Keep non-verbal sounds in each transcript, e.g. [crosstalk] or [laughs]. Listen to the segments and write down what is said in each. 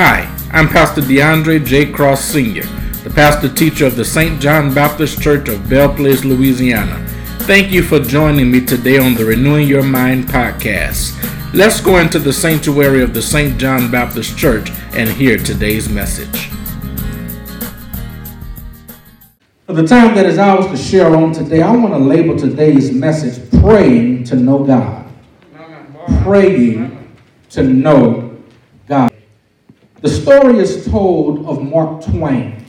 Hi, I'm Pastor D'Andre J. Cross Sr., the pastor teacher of the St. John Baptist Church of Belle Place, Louisiana. Thank you for joining me today on the Renewing Your Mind podcast. Let's go into the sanctuary of the St. John Baptist Church and hear today's message. For the time that is ours to share on today, I want to label today's message Praying to Know God. Praying to Know God. The story is told of Mark Twain,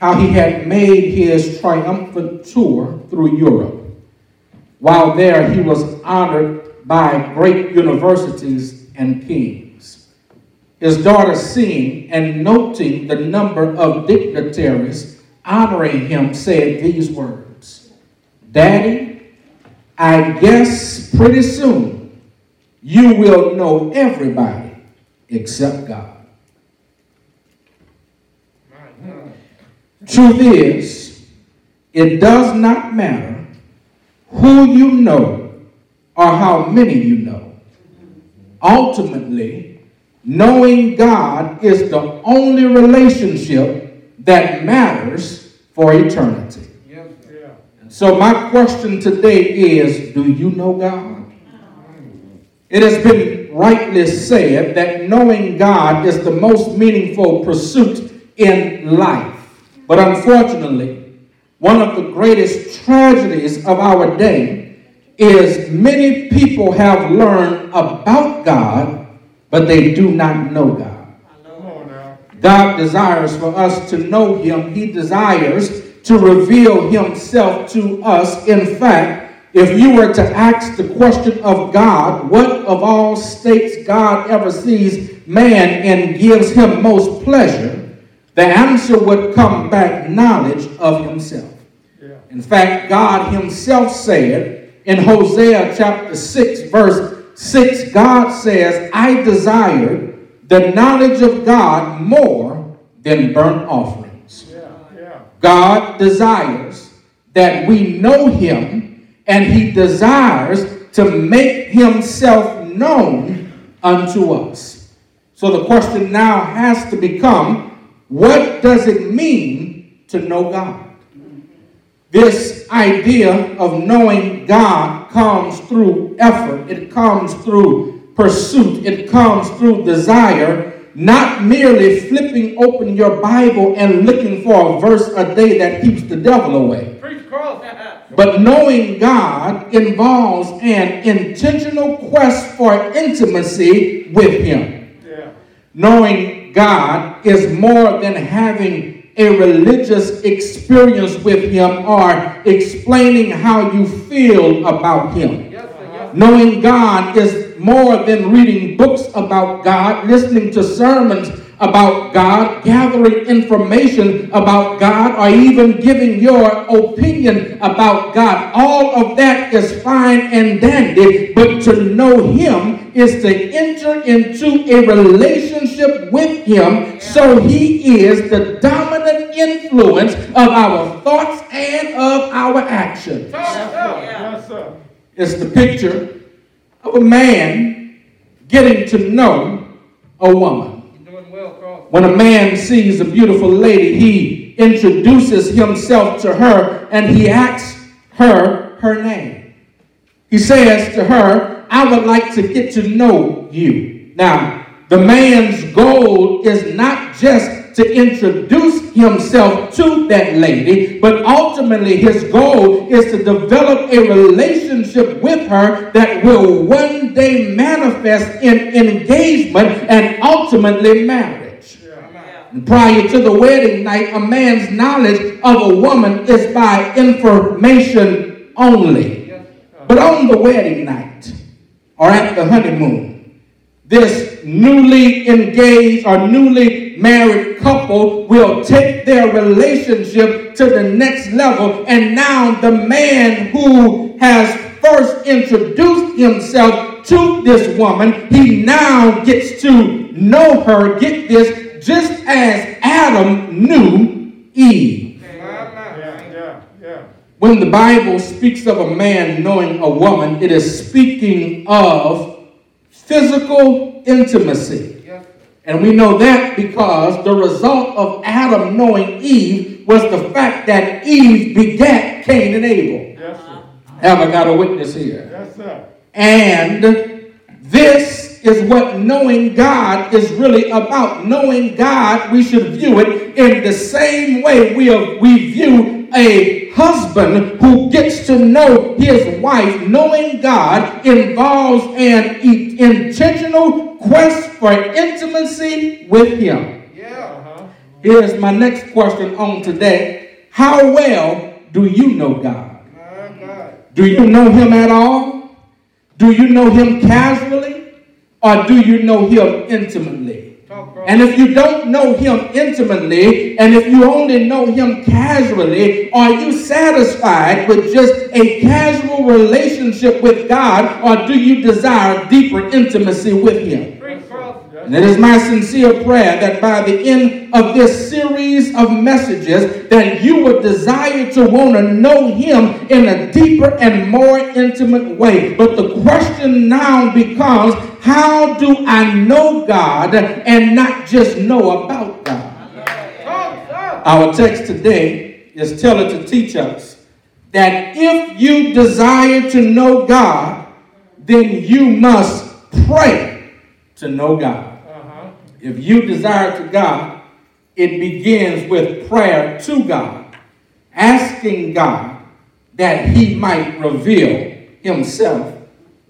how he had made his triumphant tour through Europe. While there, he was honored by great universities and kings. His daughter, seeing and noting the number of dignitaries honoring him, said these words Daddy, I guess pretty soon you will know everybody except God. Truth is, it does not matter who you know or how many you know. Ultimately, knowing God is the only relationship that matters for eternity. So, my question today is Do you know God? It has been rightly said that knowing God is the most meaningful pursuit in life. But unfortunately, one of the greatest tragedies of our day is many people have learned about God, but they do not know God. God desires for us to know Him. He desires to reveal Himself to us. In fact, if you were to ask the question of God, what of all states God ever sees man and gives him most pleasure, the answer would come back knowledge of himself. Yeah. In fact, God himself said in Hosea chapter 6, verse 6, God says, I desire the knowledge of God more than burnt offerings. Yeah. Yeah. God desires that we know him, and he desires to make himself known unto us. So the question now has to become what does it mean to know God? This idea of knowing God comes through effort, it comes through pursuit, it comes through desire, not merely flipping open your Bible and looking for a verse a day that keeps the devil away. But knowing God involves an intentional quest for intimacy with Him. Yeah. Knowing God is more than having a religious experience with Him or explaining how you feel about Him. Knowing God is more than reading books about God, listening to sermons about God, gathering information about God, or even giving your opinion about God. All of that is fine and dandy, but to know Him is to enter into a relationship with Him so He is the dominant influence of our thoughts and of our actions. Yes, sir. It's the picture of a man getting to know a woman. When a man sees a beautiful lady, he introduces himself to her and he asks her her name. He says to her, I would like to get to know you. Now, the man's goal is not just to introduce himself to that lady, but ultimately his goal is to develop a relationship with her that will one day manifest in engagement and ultimately marriage. Prior to the wedding night, a man's knowledge of a woman is by information only. But on the wedding night or at the honeymoon, this newly engaged or newly married couple will take their relationship to the next level. And now the man who has first introduced himself to this woman, he now gets to know her, get this, just as Adam knew Eve. When the Bible speaks of a man knowing a woman, it is speaking of physical intimacy. And we know that because the result of Adam knowing Eve was the fact that Eve begat Cain and Abel. Yes, sir. Have I got a witness here? Yes, sir. And this is what knowing God is really about. Knowing God, we should view it in the same way we, we view a husband who gets to know his wife. Knowing God involves an intentional quest for intimacy with him. Yeah. Uh-huh. Here's my next question on today. How well do you know God? Do you know him at all? Do you know him casually? Or do you know him intimately? And if you don't know him intimately, and if you only know him casually, are you satisfied with just a casual relationship with God, or do you desire deeper intimacy with him? And it is my sincere prayer that by the end of this series of messages, that you would desire to want to know him in a deeper and more intimate way. But the question now becomes, how do I know God and not just know about God? Our text today is telling to teach us that if you desire to know God, then you must pray to know God. If you desire to God, it begins with prayer to God, asking God that He might reveal Himself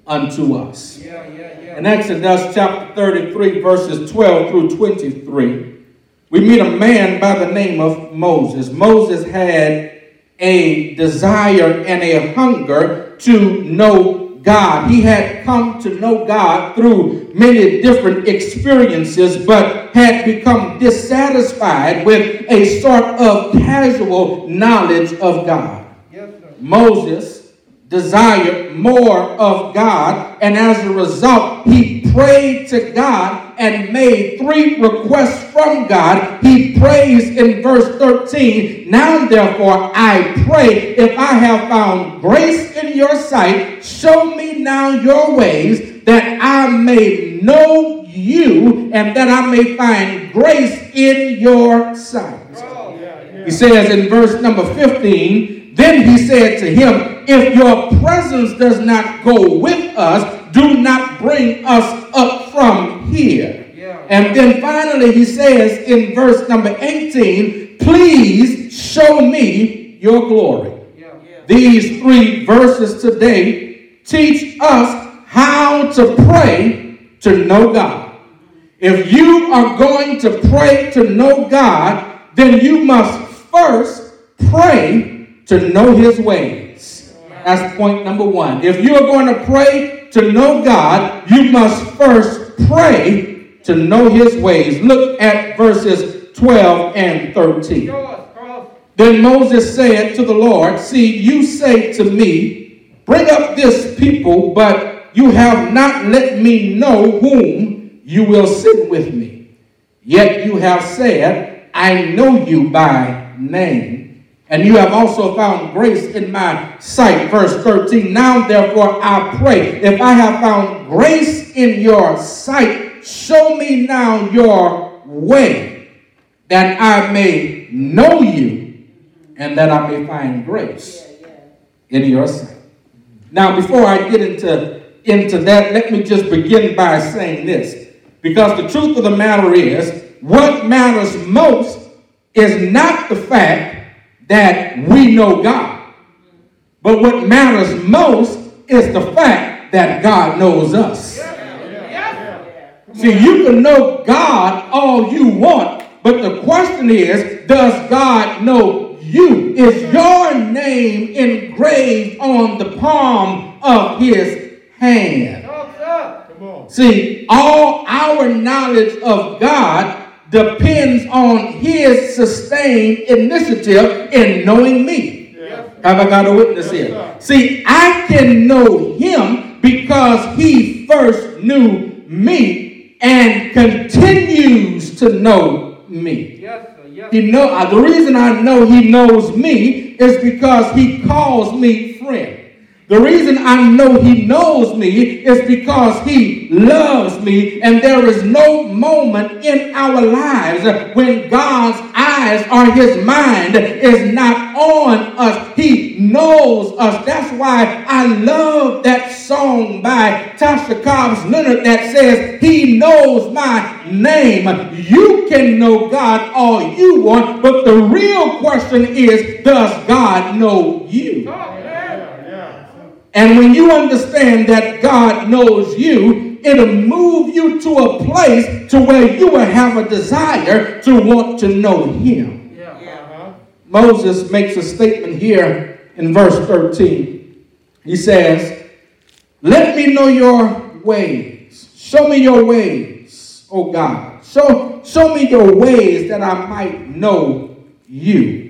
unto us. Yeah, yeah, yeah. In Exodus chapter 33, verses 12 through 23, we meet a man by the name of Moses. Moses had a desire and a hunger to know God. He had come to know God through many different experiences, but had become dissatisfied with a sort of casual knowledge of God. Yes, Moses desired more of God, and as a result, he prayed to God and made three requests from God. He prays in verse 13, Now therefore I pray, if I have found grace in your sight, show me now your ways, that I may know you and that I may find grace in your sight. He says in verse number 15, Then he said to him, if your presence does not go with us, do not bring us up from here. Yeah. And then finally, he says in verse number 18, please show me your glory. Yeah. Yeah. These three verses today teach us how to pray to know God. If you are going to pray to know God, then you must first pray to know his ways. That's point number one. If you are going to pray to know God, you must first pray to know his ways. Look at verses 12 and 13. Then Moses said to the Lord, See, you say to me, Bring up this people, but you have not let me know whom you will send with me. Yet you have said, I know you by name and you have also found grace in my sight. Verse 13. Now, therefore, I pray, if I have found grace in your sight, show me now your way, that I may know you and that I may find grace in your sight. Now, before I get into, into that, let me just begin by saying this. Because the truth of the matter is, what matters most is not the fact that we know God. But what matters most is the fact that God knows us. See, you can know God all you want, but the question is, does God know you? Is your name engraved on the palm of his hand? See, all our knowledge of God depends on his sustained initiative in knowing me. Have I got a witness yes, here? Sir. See, I can know him because he first knew me and continues to know me. Yes, sir. Yes, he know uh, the reason I know he knows me is because he calls me friend. The reason I know he knows me is because he loves me, and there is no moment in our lives when God's eyes or his mind is not on us. He knows us. That's why I love that song by Tasha Cobbs Leonard that says, He knows my name. You can know God all you want, but the real question is, does God know you? And when you understand that God knows you, it'll move you to a place to where you will have a desire to want to know him. Yeah. Uh-huh. Moses makes a statement here in verse 13. He says, Let me know your ways. Show me your ways, O God. Show, show me your ways that I might know you.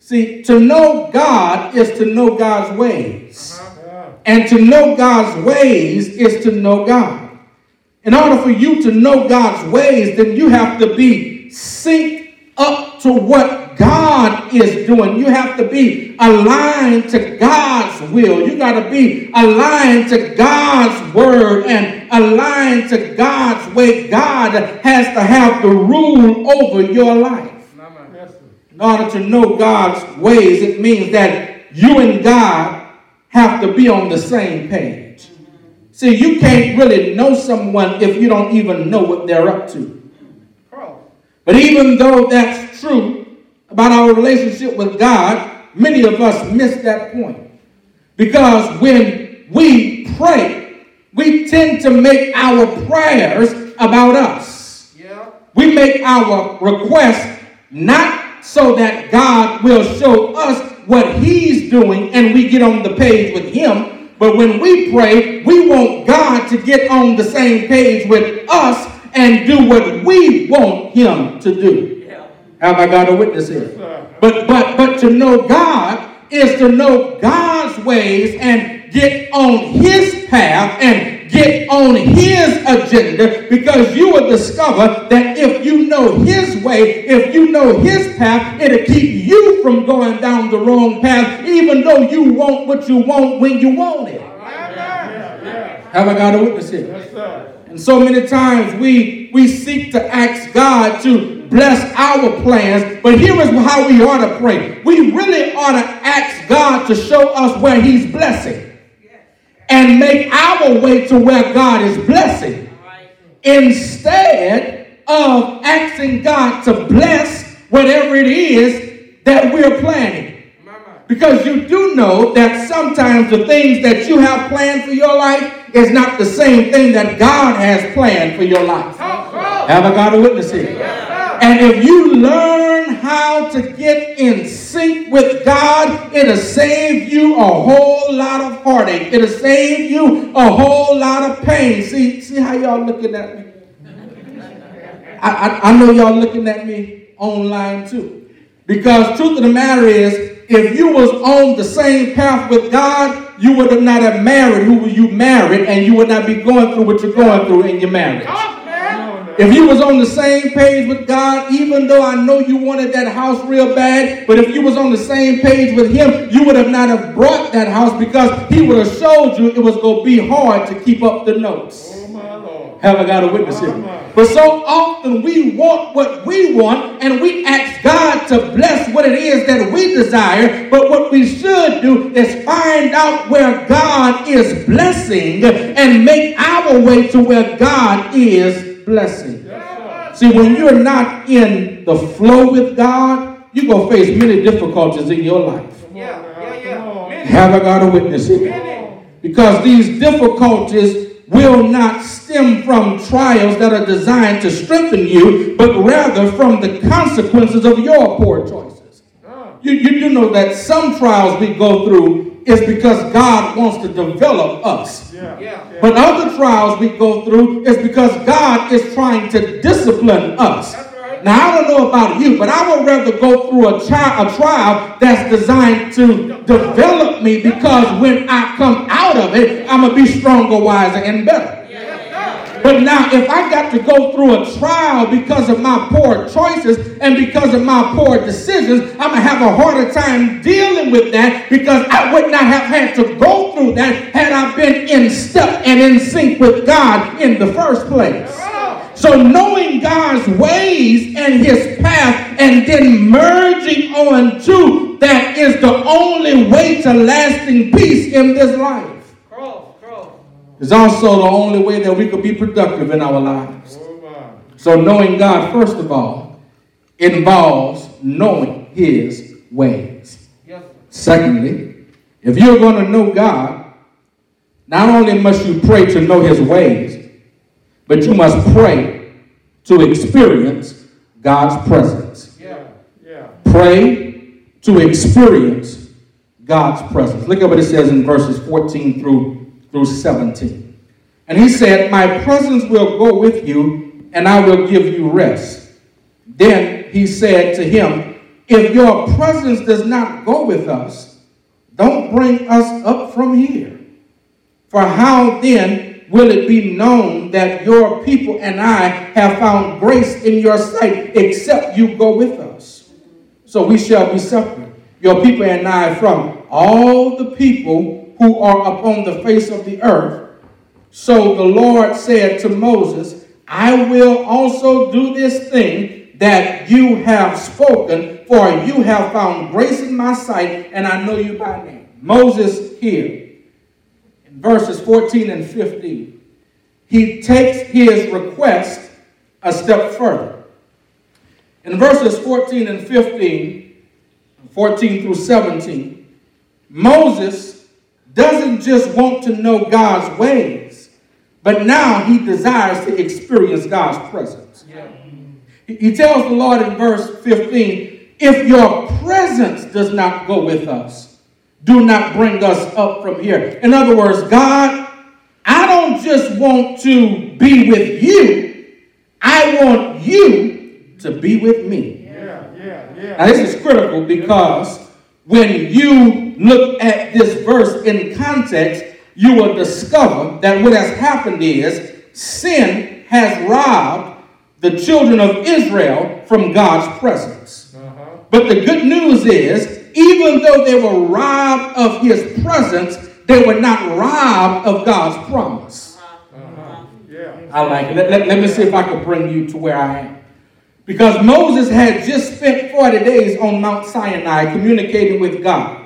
See, to know God is to know God's ways. Uh-huh. And to know God's ways is to know God. In order for you to know God's ways, then you have to be synced up to what God is doing. You have to be aligned to God's will. You got to be aligned to God's word and aligned to God's way. God has to have the rule over your life. In order to know God's ways, it means that you and God have to be on the same page. See, you can't really know someone if you don't even know what they're up to. But even though that's true about our relationship with God, many of us miss that point. Because when we pray, we tend to make our prayers about us. Yeah. We make our requests not so that God will show us what he's doing and we get on the page with him. But when we pray, we want God to get on the same page with us and do what we want him to do. Yeah. Have I got a witness here? Yes, but but but to know God is to know God's ways and get on his path and get on his agenda because you will discover that if you know his way, if you know his path, it'll keep you from going down the wrong path, even though you want what you want when you want it. Have I got a witness here? Yes, and so many times we we seek to ask God to bless our plans, but here is how we ought to pray. We really ought to ask God to show us where He's blessing and make our way to where God is blessing instead of asking God to bless whatever it is that we're planning. Because you do know that sometimes the things that you have planned for your life is not the same thing that God has planned for your life. Have I got a witness here? And if you learn how to get in sync with God, it'll save you a whole lot of heartache. It'll save you a whole lot of pain. See, see how y'all looking at me? I, I, I know y'all looking at me online too. Because truth of the matter is, if you was on the same path with God, you would have not have married who you married, and you would not be going through what you're going through in your marriage. If you was on the same page with God, even though I know you wanted that house real bad, but if you was on the same page with him, you would have not have brought that house because he would have showed you it was going to be hard to keep up the notes. Oh have I got a witness here? Oh but so often we want what we want and we ask God to bless what it is that we desire. But what we should do is find out where God is blessing and make our way to where God is blessing. See, when you're not in the flow with God, you're going to face many difficulties in your life. Yeah, yeah, yeah. Have I got a witness here? Because these difficulties will not stem from trials that are designed to strengthen you, but rather from the consequences of your poor choices. Oh. You, you do know that some trials we go through is because God wants to develop us. Yeah. Yeah. But other trials we go through is because God is trying to discipline us. Right. Now, I don't know about you, but I would rather go through a, tri- a trial that's designed to develop me because when I come out of it, I'm going to be stronger, wiser, and better. But now, if I got to go through a trial because of my poor choices and because of my poor decisions, I'm going to have a harder time dealing with that because I would not have had to go through that had I been in step and in sync with God in the first place. So knowing God's ways and his path and then merging on to that is the only way to lasting peace in this life. It's also the only way that we could be productive in our lives. So knowing God, first of all, involves knowing his ways. Secondly, if you're going to know God, not only must you pray to know his ways, but you must pray to experience God's presence. Yeah. Yeah. Pray to experience God's presence. Look at what it says in verses 14 through, through 17. And he said, My presence will go with you, and I will give you rest. Then he said to him, If your presence does not go with us, don't bring us up from here. For how then will it be known that your people and I have found grace in your sight, except you go with us. So we shall be separate, your people and I, from all the people who are upon the face of the earth. So the Lord said to Moses, I will also do this thing that you have spoken, for you have found grace in my sight, and I know you by name. Moses here in verses 14 and 15, he takes his request a step further. In verses 14 and 15, 14 through 17, Moses doesn't just want to know God's ways, but now he desires to experience God's presence. Yeah. He tells the Lord in verse 15, if your presence does not go with us, do not bring us up from here. In other words, God, I don't just want to be with you, I want you to be with me. Yeah, yeah, yeah. Now, this is critical because when you look at this verse in context, you will discover that what has happened is sin has robbed the children of Israel from God's presence. Uh-huh. But the good news is even though they were robbed of his presence, they were not robbed of God's promise. Uh-huh. Yeah. I like it. Let, let, let me see if I can bring you to where I am. Because Moses had just spent 40 days on Mount Sinai communicating with God.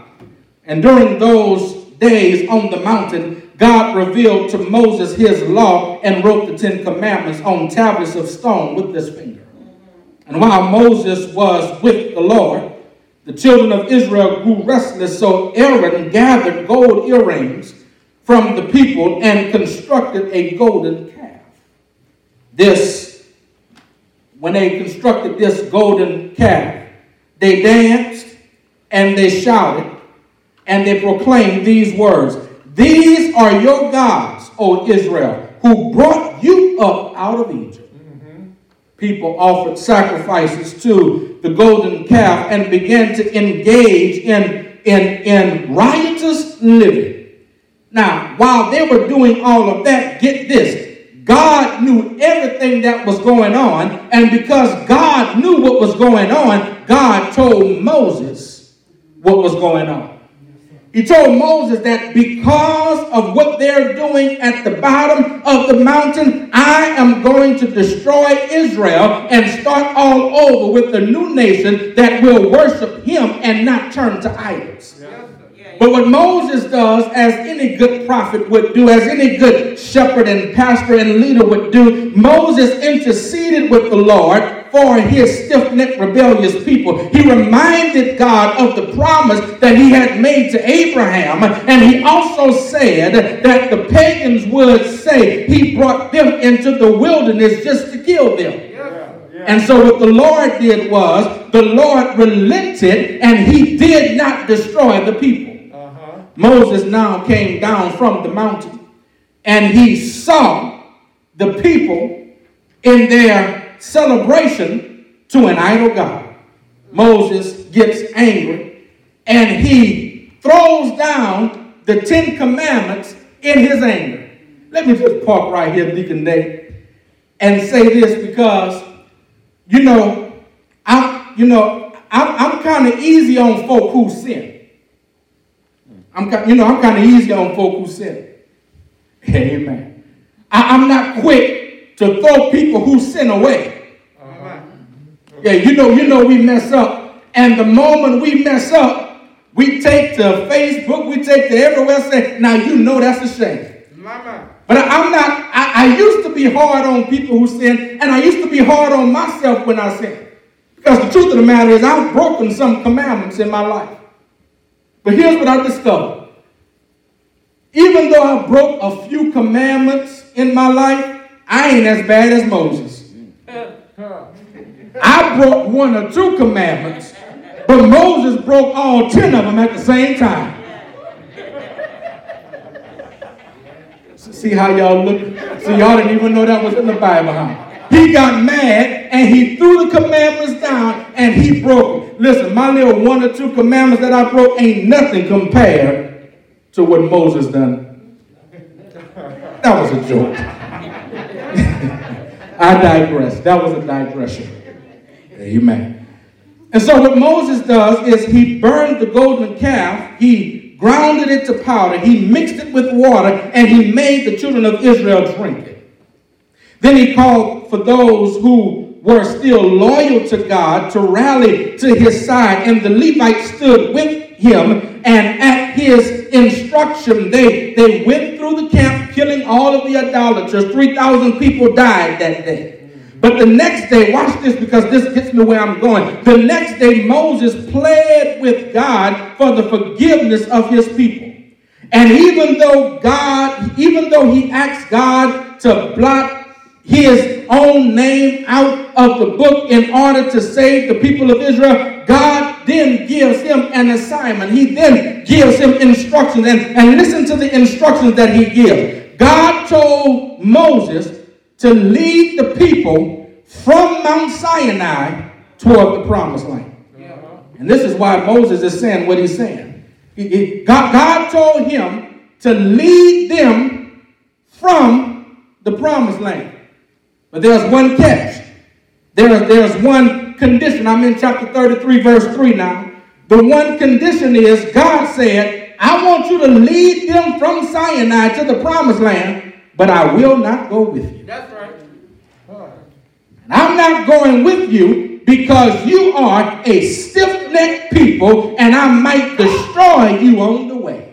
And during those days on the mountain, God revealed to Moses his law and wrote the Ten Commandments on tablets of stone with this finger. And while Moses was with the Lord, the children of Israel grew restless, so Aaron gathered gold earrings from the people and constructed a golden calf. This, when they constructed this golden calf, they danced and they shouted and they proclaimed these words These are your gods, O Israel, who brought you up out of Egypt people offered sacrifices to the golden calf and began to engage in, in, in riotous living. Now, while they were doing all of that, get this. God knew everything that was going on, and because God knew what was going on, God told Moses what was going on. He told Moses that because of what they're doing at the bottom of the mountain, I am going to destroy Israel and start all over with a new nation that will worship him and not turn to idols. But what Moses does, as any good prophet would do, as any good shepherd and pastor and leader would do, Moses interceded with the Lord for his stiff necked, rebellious people. He reminded God of the promise that he had made to Abraham. And he also said that the pagans would say he brought them into the wilderness just to kill them. And so, what the Lord did was, the Lord relented and he did not destroy the people. Moses now came down from the mountain and he saw the people in their celebration to an idol God. Moses gets angry and he throws down the Ten Commandments in his anger. Let me just park right here, Deacon Day. and say this because, you know, I'm, you know, I'm, I'm kind of easy on folk who sin. I'm, you know, I'm kind of easy on folk who sin. Amen. I, I'm not quick to throw people who sin away. Uh-huh. Yeah, you know, you know, we mess up, and the moment we mess up, we take to Facebook, we take to everywhere, say, now you know that's a shame. Mama. But I'm not, I, I, used to be hard on people who sin, and I used to be hard on myself when I sin. Because the truth of the matter is, I've broken some commandments in my life. But here's what I discovered. Even though I broke a few commandments in my life, I ain't as bad as Moses. I broke one or two commandments, but Moses broke all ten of them at the same time. See how y'all look? See, y'all didn't even know that was in the Bible, huh? He got mad and he threw the commandments down and he broke them. Listen, my little one or two commandments that I broke ain't nothing compared to what Moses done. That was a joke. [laughs] I digress. That was a digression. Amen. And so what Moses does is he burned the golden calf. He grounded it to powder, he mixed it with water, and he made the children of Israel drink it. Then he called for those who were still loyal to God to rally to his side, and the Levites stood with him, and at his instruction, they, they went through the camp, killing all of the idolaters. 3,000 people died that day. But the next day, watch this because this gets me where I'm going. The next day, Moses pled with God for the forgiveness of his people. And even though God, even though he asked God to blot his own name out of the book in order to save the people of Israel, God then gives him an assignment. He then gives him instructions. And, and listen to the instructions that he gives. God told Moses to lead the people from Mount Sinai toward the promised land. And this is why Moses is saying what he's saying. God, God told him to lead them from the promised land. But there's one catch. There, there's one condition. I'm in chapter 33, verse 3 now. The one condition is God said, I want you to lead them from Sinai to the promised land, but I will not go with you. That's right. And I'm not going with you because you are a stiff necked people and I might destroy you on the way.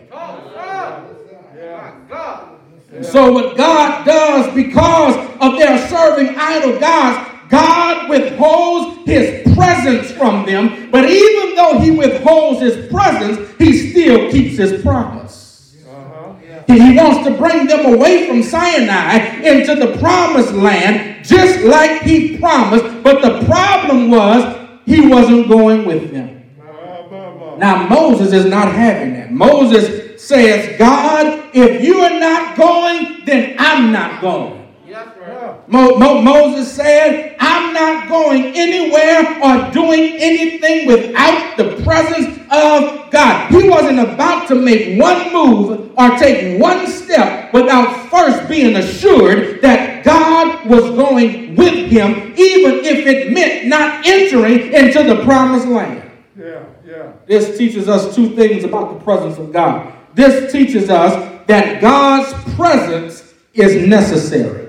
So, what God does because of their serving idol gods, God withholds his presence from them. But even though he withholds his presence, he still keeps his promise. He wants to bring them away from Sinai into the promised land, just like he promised. But the problem was he wasn't going with them. Now, Moses is not having that. Moses says, God, if you are not going, then I'm not going. Mo- Mo- Moses said, I'm not going anywhere or doing anything without the presence of God. He wasn't about to make one move or take one step without first being assured that God was going with him, even if it meant not entering into the promised land. Yeah, yeah. This teaches us two things about the presence of God. This teaches us that God's presence is necessary.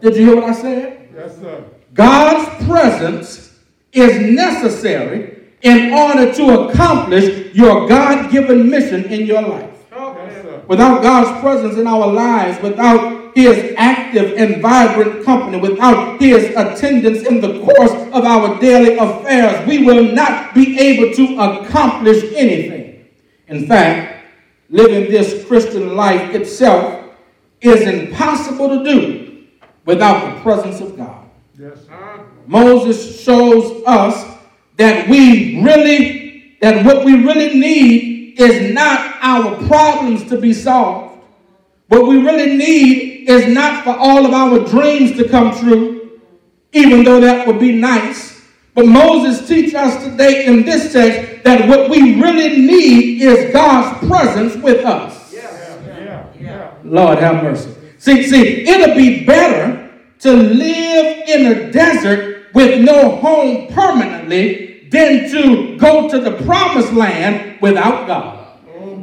Did you hear what I said? Yes, sir. God's presence is necessary in order to accomplish your God given mission in your life. Yes, without God's presence in our lives, without his active and vibrant company, without his attendance in the course of our daily affairs, we will not be able to accomplish anything. In fact, living this Christian life itself is impossible to do without the presence of God. Yes. Moses shows us that we really, that what we really need is not our problems to be solved. What we really need is not for all of our dreams to come true, even though that would be nice. But Moses teaches us today in this text that what we really need is God's presence with us. Yeah. Yeah. Yeah. Lord have mercy. See, see, it'll be better to live in a desert with no home permanently than to go to the promised land without God. Oh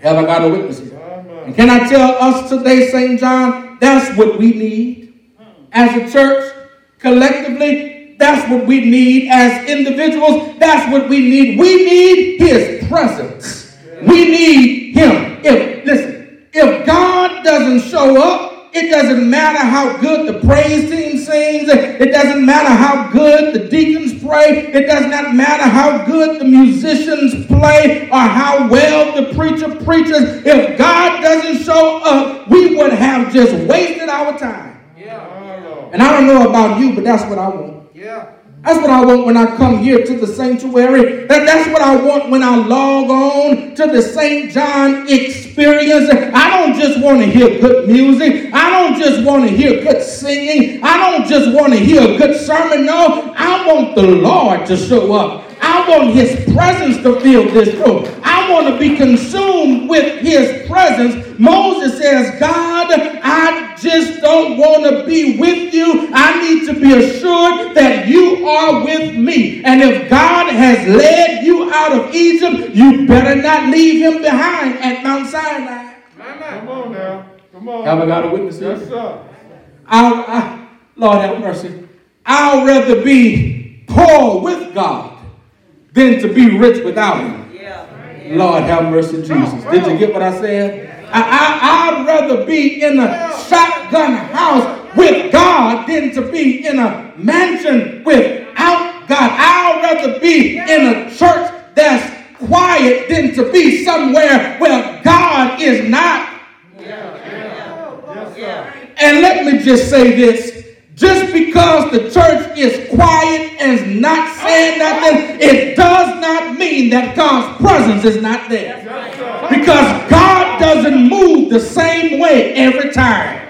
Have I got a witness here? Oh, and can I tell us today, St. John, that's what we need hmm. as a church, collectively. That's what we need as individuals. That's what we need. We need His presence. We need Him. If listen, if God doesn't show up, it doesn't matter how good the praise team sings. It doesn't matter how good the deacons pray. It does not matter how good the musicians play or how well the preacher preaches. If God doesn't show up, we would have just wasted our time. Yeah. And I don't know about you, but that's what I want. That's what I want when I come here to the sanctuary. That, that's what I want when I log on to the St. John experience. I don't just want to hear good music. I don't just want to hear good singing. I don't just want to hear a good sermon. No, I want the Lord to show up. I want his presence to fill this room. I want to be consumed with his presence. Moses says, God, I just don't want to be with you. I need to be assured that you are with me. And if God has led you out of Egypt, you better not leave him behind at Mount Sinai. Come on now. Come on. Have I got a witness here? Yes, sir. I, I, Lord have mercy. I'll rather be poor with God than to be rich without him. Yeah. Lord have mercy, Jesus. Did you get what I said? I, would rather be in a shotgun house with God than to be in a mansion without God. I'd rather be in a church that's quiet than to be somewhere where God is not. And let me just say this just because the church is quiet and is not saying nothing, it does not mean that God's presence is not there. Because God doesn't move the same way every time.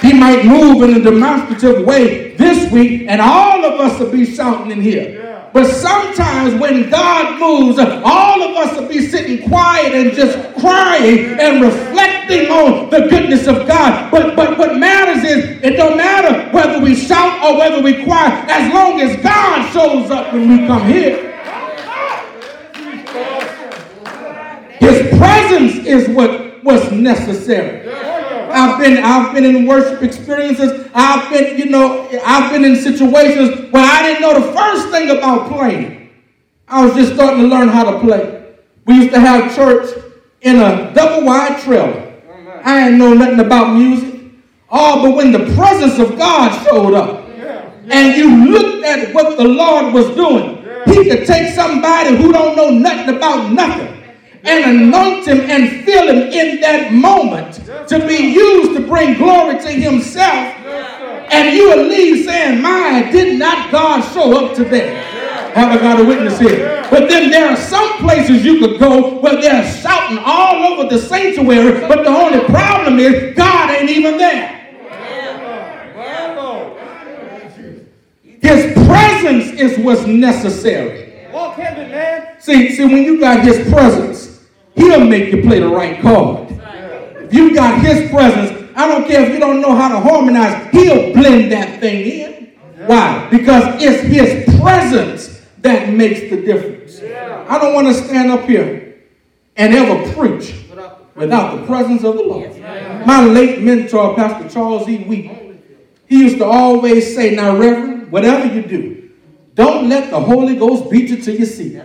He might move in a demonstrative way this week, and all of us will be shouting in here. But sometimes when God moves, all of us will be sitting quiet and just crying and reflecting on the goodness of God. But but what matters is it don't matter whether we shout or whether we cry, as long as God shows up when we come here. His presence is what was necessary. I've been I've been in worship experiences. I've been, you know, I've been in situations where I didn't know the first thing about playing. I was just starting to learn how to play. We used to have church in a double wide trailer. I didn't know nothing about music. Oh, but when the presence of God showed up and you looked at what the Lord was doing, he could take somebody who don't know nothing about nothing and anoint him and fill him in that moment to be used to bring glory to himself. And you will leave saying, My, did not God show up today? Have I got a witness here? But then there are some places you could go where they're shouting all over the sanctuary, but the only problem is God ain't even there. His presence is what's necessary. Walk heaven, man. See, see, when you got his presence, He'll make you play the right chord. If you got his presence, I don't care if you don't know how to harmonize, he'll blend that thing in. Why? Because it's his presence that makes the difference. I don't want to stand up here and ever preach without the presence of the Lord. My late mentor, Pastor Charles E. Wheat, he used to always say, Now, Reverend, whatever you do, don't let the Holy Ghost beat you to your seat.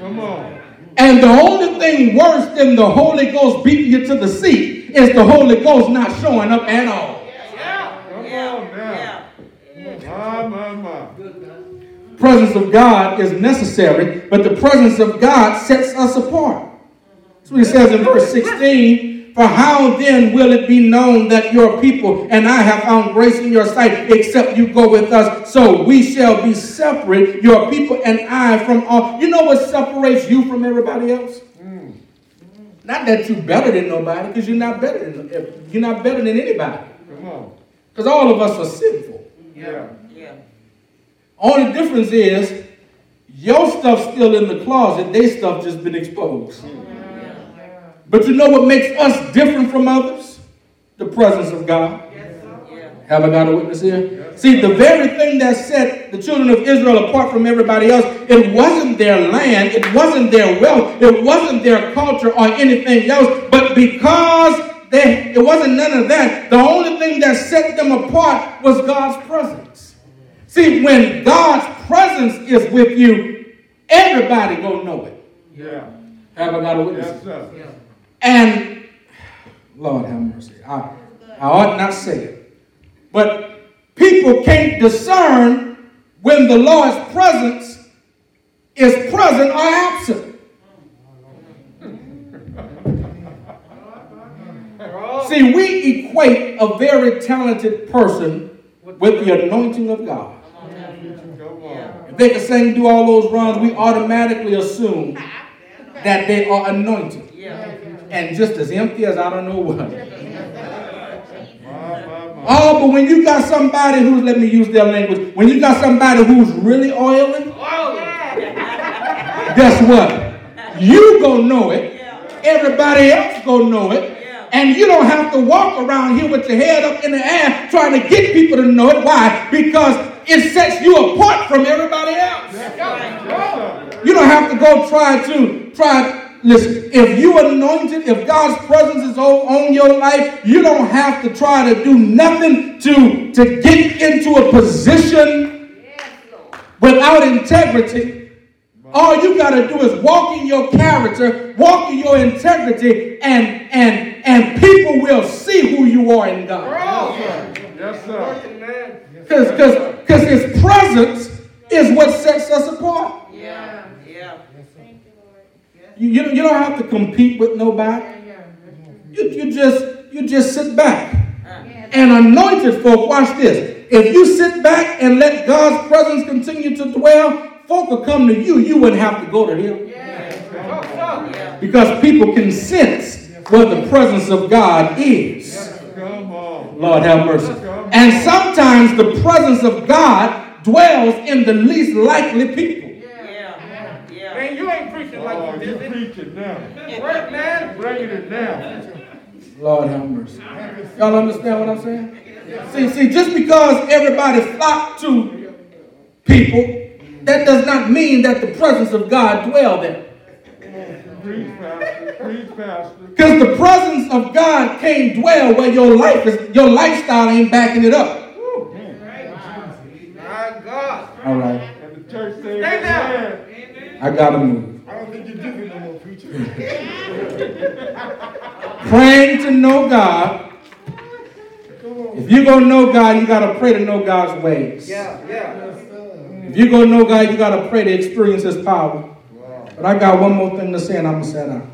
Come on. And the only thing worse than the Holy Ghost beating you to the seat is the Holy Ghost not showing up at all. Presence of God is necessary, but the presence of God sets us apart. That's what he says in verse 16. For how then will it be known that your people and I have found grace in your sight, except you go with us? So we shall be separate, your people and I, from all. You know what separates you from everybody else? Mm. Not that you're better than nobody, because you're not better than you're not better than anybody. Come on. Because all of us are sinful. Yeah. Yeah. Only difference is your stuff's still in the closet, their stuff just been exposed. Mm. But you know what makes us different from others? the presence of God. Have I got a witness here? See, the very thing that set the children of Israel apart from everybody else, it wasn't their land, it wasn't their wealth, it wasn't their culture or anything else, but because they, it wasn't none of that, the only thing that set them apart was God's presence. See, when God's presence is with you, everybody gonna know it. Yeah. Have I got a witness? Yes, sir. And Lord have mercy. I, I ought not say it. But people can't discern when the Lord's presence is present or absent. See, we equate a very talented person with the anointing of God. If they can sing, do all those runs, we automatically assume that they are anointed. And just as empty as I don't know what. [laughs] Oh, but when you got somebody who's, let me use their language, when you got somebody who's really oily, guess what? You gonna know it. Everybody else gonna know it. And you don't have to walk around here with your head up in the air trying to get people to know it. Why? Because it sets you apart from everybody else. You don't have to go try to try. Listen, if you anointed, if God's presence is on, on your life, you don't have to try to do nothing to, to get into a position without integrity. All you got to do is walk in your character, walk in your integrity, and and and people will see who you are in God. Yes, sir. Because because because His presence is what sets us apart. Yeah, yeah. You, you, you don't have to compete with nobody. You, you just you just sit back. And anointed folk, watch this. If you sit back and let God's presence continue to dwell, folk will come to you. You wouldn't have to go to him. Because people can sense what the presence of God is. Lord have mercy. And sometimes the presence of God dwells in the least likely people. Yeah, yeah. Man, you ain't preaching Oh, like oh, you did. preaching now. [laughs] Work, man. Bringing it down. Lord have mercy. Y'all understand what I'm saying? See, see, just because everybody flocked to people, that does not mean that the presence of God dwell there. Preach, pastor. Preach, pastor. Because the presence of God can't dwell where your life is, your lifestyle ain't backing it up. My God. All right, And the church said, Stay down. Amen. I gotta move. I don't think you're giving no more preaching. [laughs] Praying to know God. If you're gonna know God, you gotta pray to know God's ways. Yeah, yeah. If you're gonna know God, you gotta pray to experience His power. But I got one more thing to say, and I'm gonna sit down.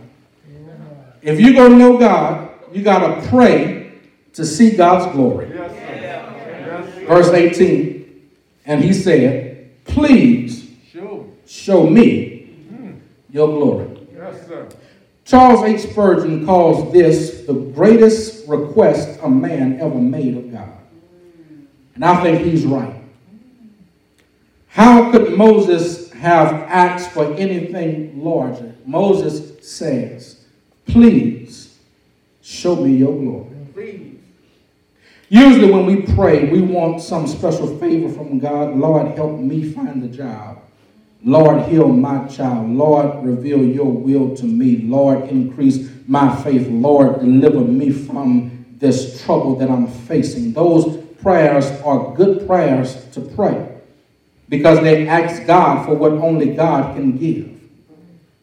If you're gonna know God, you gotta pray to see God's glory. Yes. Yes. Verse 18, and He said, "Please show me your glory." Yes, sir. Charles H. Spurgeon calls this the greatest request a man ever made of God. And I think he's right. How could Moses have asked for anything larger? Moses says, Please show me your glory. Please. Usually, when we pray, we want some special favor from God. Lord, help me find the job. Lord, heal my child. Lord, reveal your will to me. Lord, increase my faith. Lord, deliver me from this trouble that I'm facing. Those prayers are good prayers to pray because they ask God for what only God can give.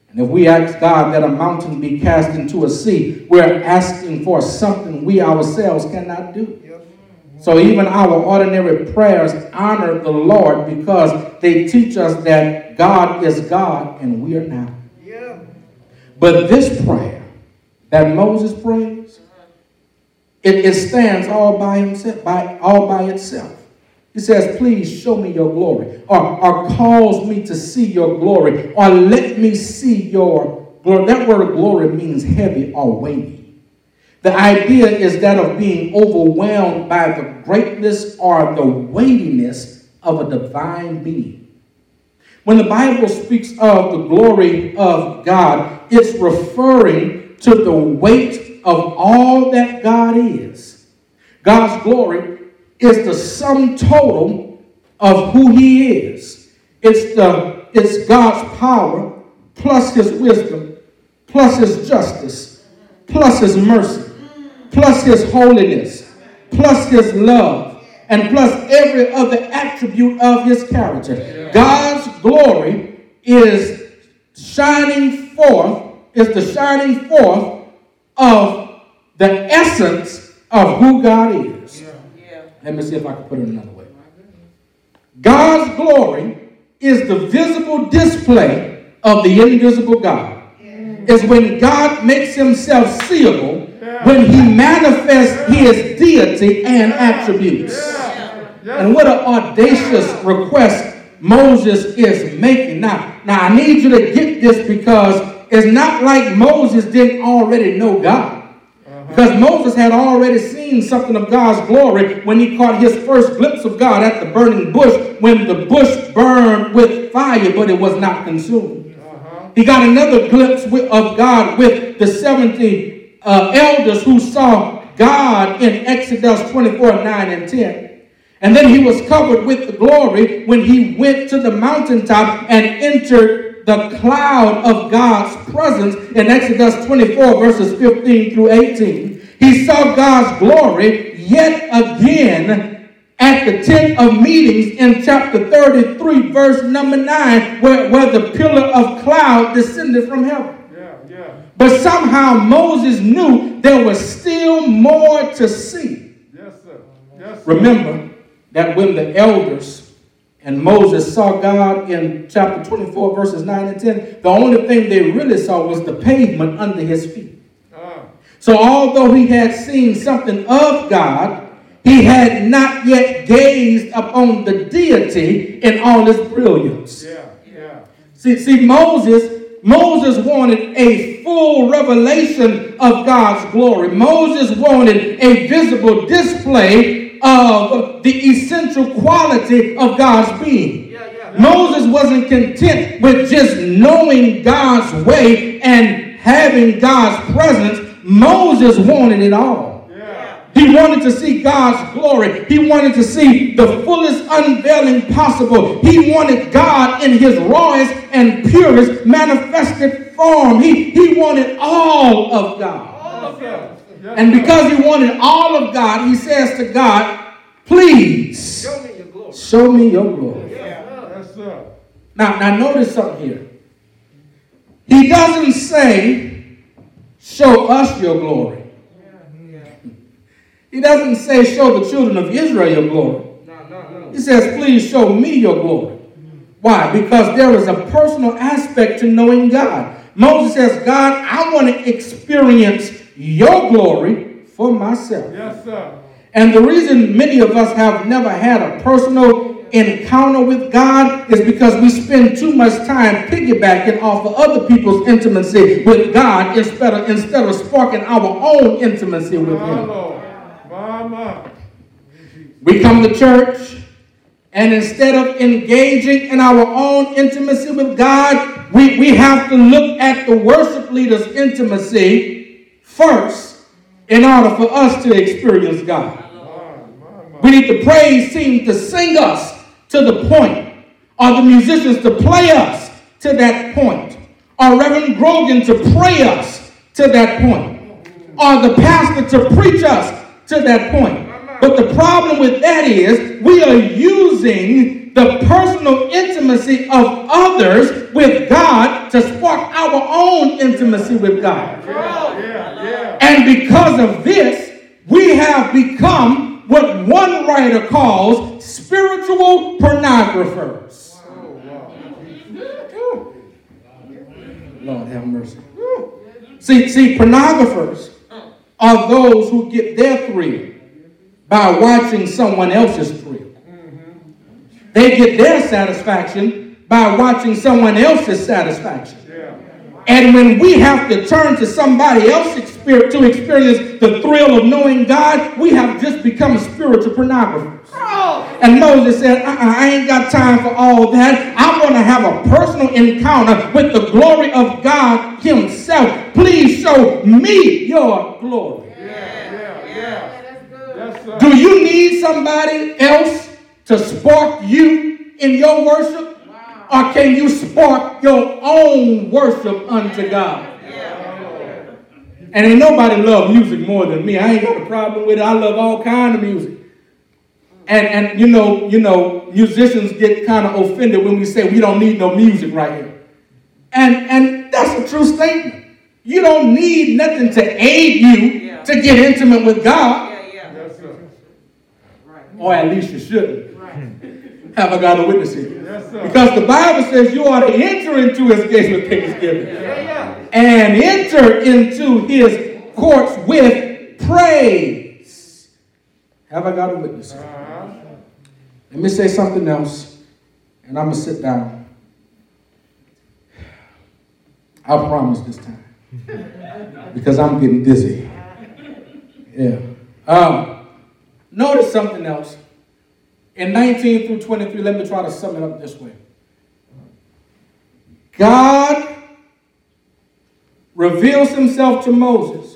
And if we ask God that a mountain be cast into a sea, we're asking for something we ourselves cannot do. So even our ordinary prayers honor the Lord because they teach us that God is God and we are not. Yeah. But this prayer that Moses prays, it, it stands all by himself, by all by itself. He says, please show me your glory, or, or cause me to see your glory, or let me see your glory. That word glory means heavy or weighty. The idea is that of being overwhelmed by the greatness or the weightiness of a divine being. When the Bible speaks of the glory of God, it's referring to the weight of all that God is. God's glory is the sum total of who He is. It's, the, it's God's power plus His wisdom plus His justice plus His mercy plus His holiness plus His love and plus every other attribute of His character. God's glory is shining forth, is the shining forth of the essence of who God is. Let me see if I can put it another way. God's glory is the visible display of the invisible God. Is when God makes himself seeable, when he manifests his deity and attributes. And what an audacious request Moses is making. Now, now I need you to get this because it's not like Moses didn't already know God. Uh-huh. Because Moses had already seen something of God's glory when he caught his first glimpse of God at the burning bush, when the bush burned with fire, but it was not consumed. Uh-huh. He got another glimpse of God with the 70 uh, elders who saw God in Exodus 24 9 and 10. And then he was covered with the glory when he went to the mountaintop and entered the cloud of God's presence in Exodus 24, verses 15 through 18. He saw God's glory yet again at the tent of meetings in chapter 33, verse number 9, where, where the pillar of cloud descended from heaven. But somehow Moses knew there was still more to see. Yes, sir. Yes, sir. Remember that when the elders and Moses saw God in chapter 24, verses 9 and 10, the only thing they really saw was the pavement under his feet. Ah, So, although he had seen something of God, he had not yet gazed upon the deity in all his brilliance. yeah, yeah. See, see, Moses, Moses wanted a full revelation of God's glory. Moses wanted a visible display of the essential quality of God's being. Yeah, yeah. Moses wasn't content with just knowing God's way and having God's presence. Moses wanted it all. Yeah. He wanted to see God's glory. He wanted to see the fullest unveiling possible. He wanted God in his rawest and purest manifested form. He, he wanted all of God. All of Yes, them. sir. Yes, And because he wanted all of God, he says to God, please Show me your glory. show me your glory. Yeah. Yes, sir. Now, now notice something here. He doesn't say, show us your glory. He doesn't say, show the children of Israel your glory. No, no, no. He says, please show me your glory. Why? Because there is a personal aspect to knowing God. Moses says, God, I want to experience your glory for myself. Yes, sir. And the reason many of us have never had a personal encounter with God is because we spend too much time piggybacking off of other people's intimacy with God instead of, instead of sparking our own intimacy with Him. We come to church, and instead of engaging in our own intimacy with God, we, we have to look at the worship leader's intimacy first in order for us to experience God. We need the praise team to sing us to the point, or the musicians to play us to that point, or Reverend Grogan to pray us to that point, or the pastor to preach us to that point. But the problem with that is we are using the personal intimacy of others with God to spark our own intimacy with God. And because of this, we have become what one writer calls spiritual pornographers. Lord have mercy. See, see, pornographers are those who get their thrill by watching someone else's thrill. They get their satisfaction by watching someone else's satisfaction. And when we have to turn to somebody else experience, to experience the thrill of knowing God, we have just become spiritual pornographers. And Moses said, uh-uh, I ain't got time for all that. I want to have a personal encounter with the glory of God Himself. Please show me your glory. Yeah, yeah. Yes, sir. Do you need somebody else to spark you in your worship? Or can you spark your own worship unto God? And ain't nobody love music more than me. I ain't got a problem with it. I love all kind of music. And and you know, you know, musicians get kind of offended when we say we don't need no music right here. And and that's a true statement. You don't need nothing to aid you Yeah. to get intimate with God. Yeah, yeah. Yes, sir. Or at least you shouldn't. Have I got a witness here? Yes, sir. Because the Bible says you ought to enter into his gates with thanksgiving Yeah, yeah. and enter into his courts with praise. Have I got a witness? here? Let me say something else, and I'm going to sit down. I promise this time. [laughs] Because I'm getting dizzy. Yeah. Um, notice something else. In 19 through 23, let me try to sum it up this way. God reveals himself to Moses.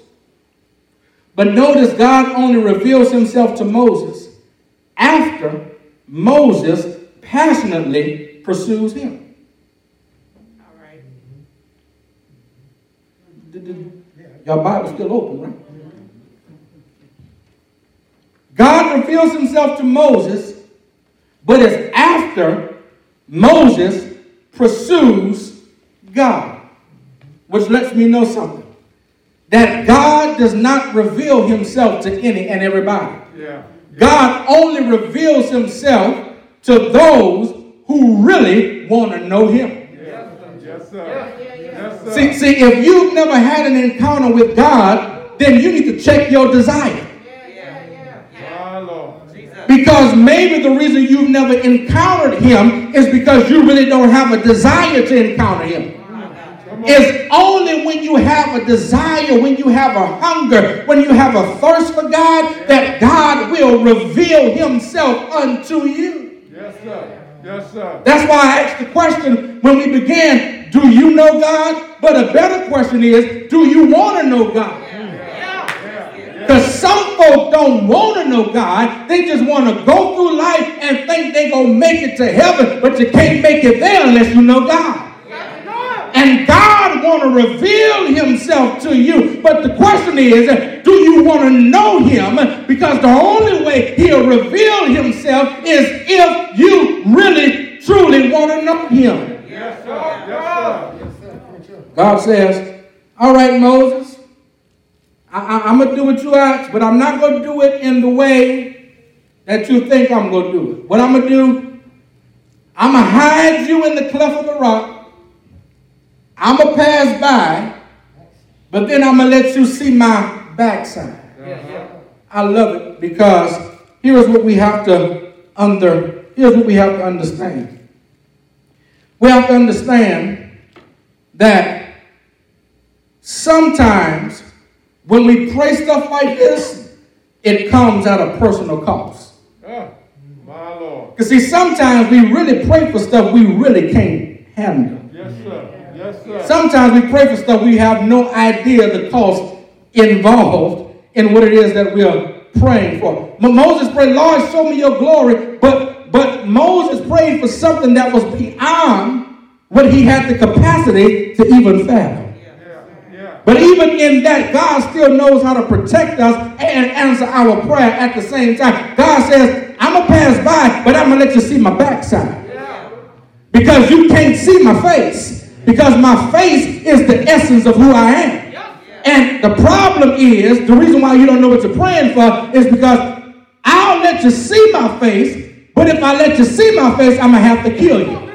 But notice God only reveals himself to Moses after Moses passionately pursues him. All right. Did- did- Your Bible's still open, right? God reveals himself to Moses, but it's after Moses pursues God. Which lets me know something. That God does not reveal himself to any and everybody. Yeah. God only reveals himself to those who really want to know him. Yes, sir. Yes, sir. See, see, if you've never had an encounter with God, then you need to check your desire. My Lord. Jesus. Because maybe the reason you've never encountered him is because you really don't have a desire to encounter him. It's only when you have a desire, when you have a hunger, when you have a thirst for God, that God will reveal himself unto you. Yes, sir. Yes, sir. That's why I asked the question when we began, do you know God? But a better question is, do you want to know God? Because some folk don't want to know God. They just want to go through life and think they're going to make it to heaven, but you can't make it there unless you know God. And God want to reveal himself to you. But the question is, do you want to know him? Because the only way he'll reveal himself is if you really, truly want to know him. Yes, sir. Yes, sir. God says, all right, Moses, I, am going to do what you ask, but I'm not going to do it in the way that you think I'm going to do it. What I'm going to do, I'm going to hide you in the cleft of the rock. I'm going to pass by, but then I'm going to let you see my backside. I love it because here's what we have to under here's what we have to understand. We have to understand that sometimes when we pray stuff like this, it comes at a personal cost. Ah, my Lord. Because see, sometimes we really pray for stuff we really can't handle. Yes, sir. Yes, sir. Sometimes we pray for stuff we have no idea the cost involved in what it is that we're praying for. But Moses prayed, Lord, show me your glory. But but Moses prayed for something that was beyond what he had the capacity to even fathom. Yeah. Yeah. But even in that, God still knows how to protect us and answer our prayer at the same time. God says, I'm going to pass by, but I'm going to let you see my backside. Because you can't see my face. Because my face is the essence of who I am. And the problem is, the reason why you don't know what you're praying for is because I'll let you see my face, but if I let you see my face, I'm going to have to kill you.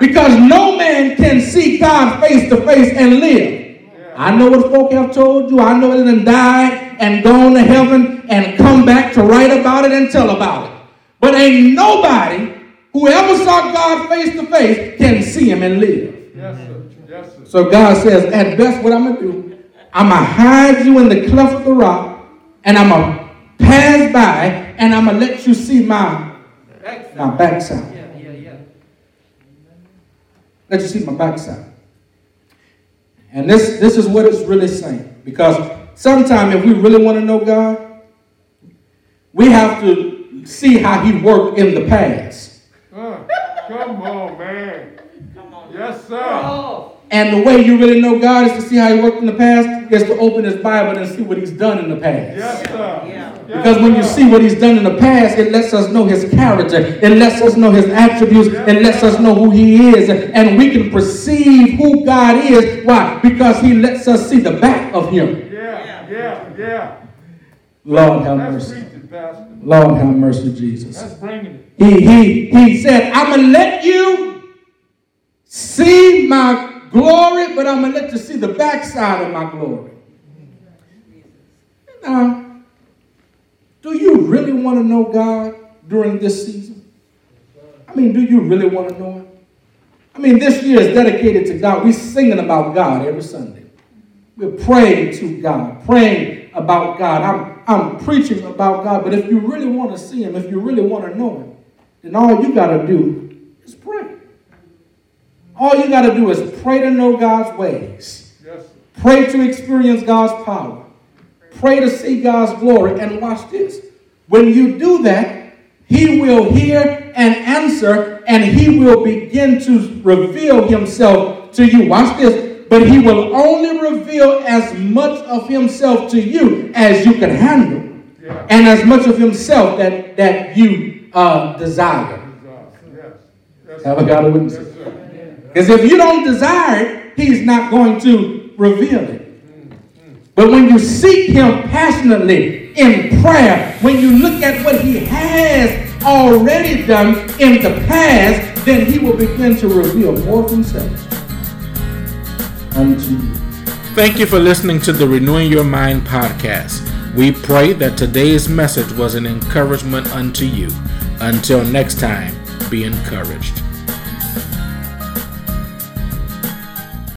Because no man can see God face to face and live. I know what folk have told you. I know it and died and gone to heaven and come back to write about it and tell about it. But ain't nobody who ever saw God face to face can see him and live. Yes, sir. Yes, sir. So God says, at best, what I'm going to do, I'm going to hide you in the cleft of the rock and I'm going to pass by and I'm gonna let you see my my backside. Yeah, yeah, yeah. Let you see my backside. And this, this is what it's really saying. Because sometimes if we really want to know God, we have to see how he worked in the past. Come on, man. Come on. Yes, sir. And the way you really know God is to see how he worked in the past, is to open his Bible and see what he's done in the past. Yes, sir. Yeah. Yes, Because when you see what he's done in the past, it lets us know his character. It lets us know his attributes. It lets us know who he is. And we can perceive who God is. Why? Because he lets us see the back of him. Yeah, yeah, yeah. Lord have mercy. Lord have mercy, Jesus. That's bringing it. He, he, he said, I'm going to let you see my glory, but I'm going to let you see the backside of my glory. Now, do you really want to know God during this season? I mean, do you really want to know Him? I mean, this year is dedicated to God. We're singing about God every Sunday. We're praying to God, praying about God. I'm, I'm preaching about God. But if you really want to see Him, if you really want to know Him, then all you got to do is pray. All you got to do is pray to know God's ways, Yes, pray to experience God's power, pray to see God's glory. And watch this. When you do that, He will hear and answer, and He will begin to reveal Himself to you. Watch this. But He will only reveal as much of Himself to you as you can handle, Yeah. and as much of Himself that, that you uh, desire. Yes. Yes, Have I got a witness? Yes, sir. Because if you don't desire it, he's not going to reveal it. But when you seek him passionately in prayer, when you look at what he has already done in the past, then he will begin to reveal more of himself unto you. Thank you for listening to the Renewing Your Mind podcast. We pray that today's message was an encouragement unto you. Until next time, be encouraged.